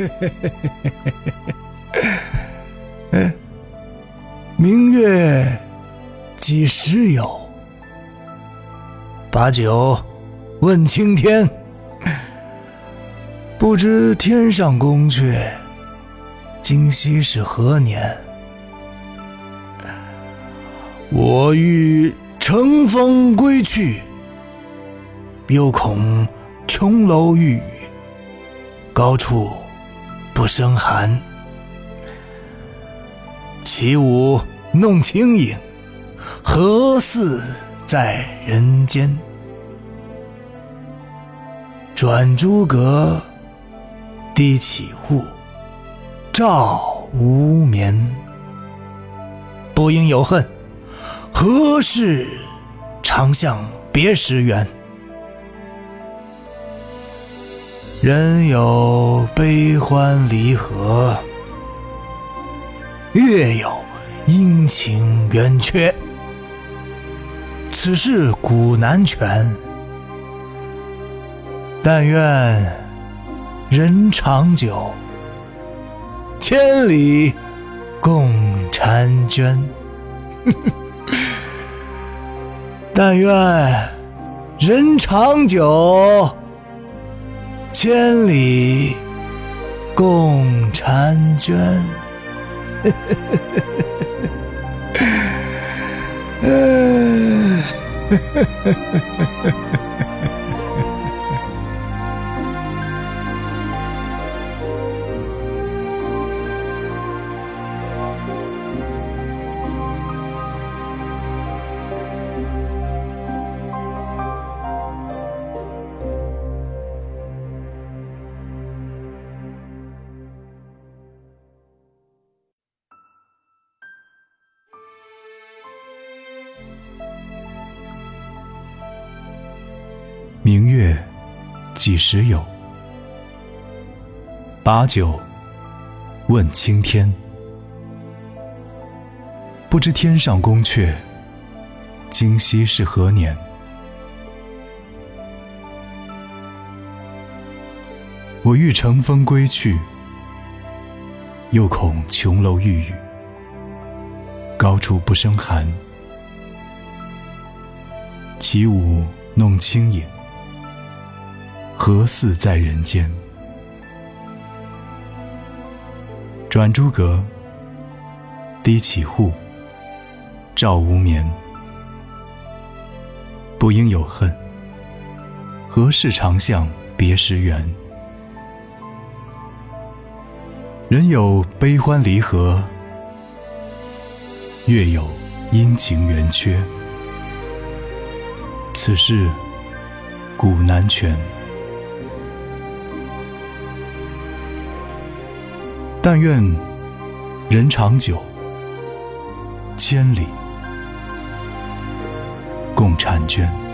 明月几时有？把酒问青天。不知天上宫阙，今夕是何年？我欲乘风归去，又恐琼楼玉宇，高处不生寒。起舞弄清影，何似在人间？转朱阁，低绮户，照无眠。不应有恨，何事长向别时圆？人有悲欢离合。月有阴晴圆缺，此事古难全。但愿人长久，千里共婵娟。但愿人长久，千里共婵娟。几时有？把酒问青天。不知天上宫阙，今夕是何年？我欲乘风归去，又恐琼楼玉宇，高处不胜寒。起舞弄清影。何似在人间？转朱阁，低绮户，照无眠。不应有恨，何事长向别时圆？人有悲欢离合，月有阴晴圆缺，此事古难全。但愿人长久，千里共婵娟。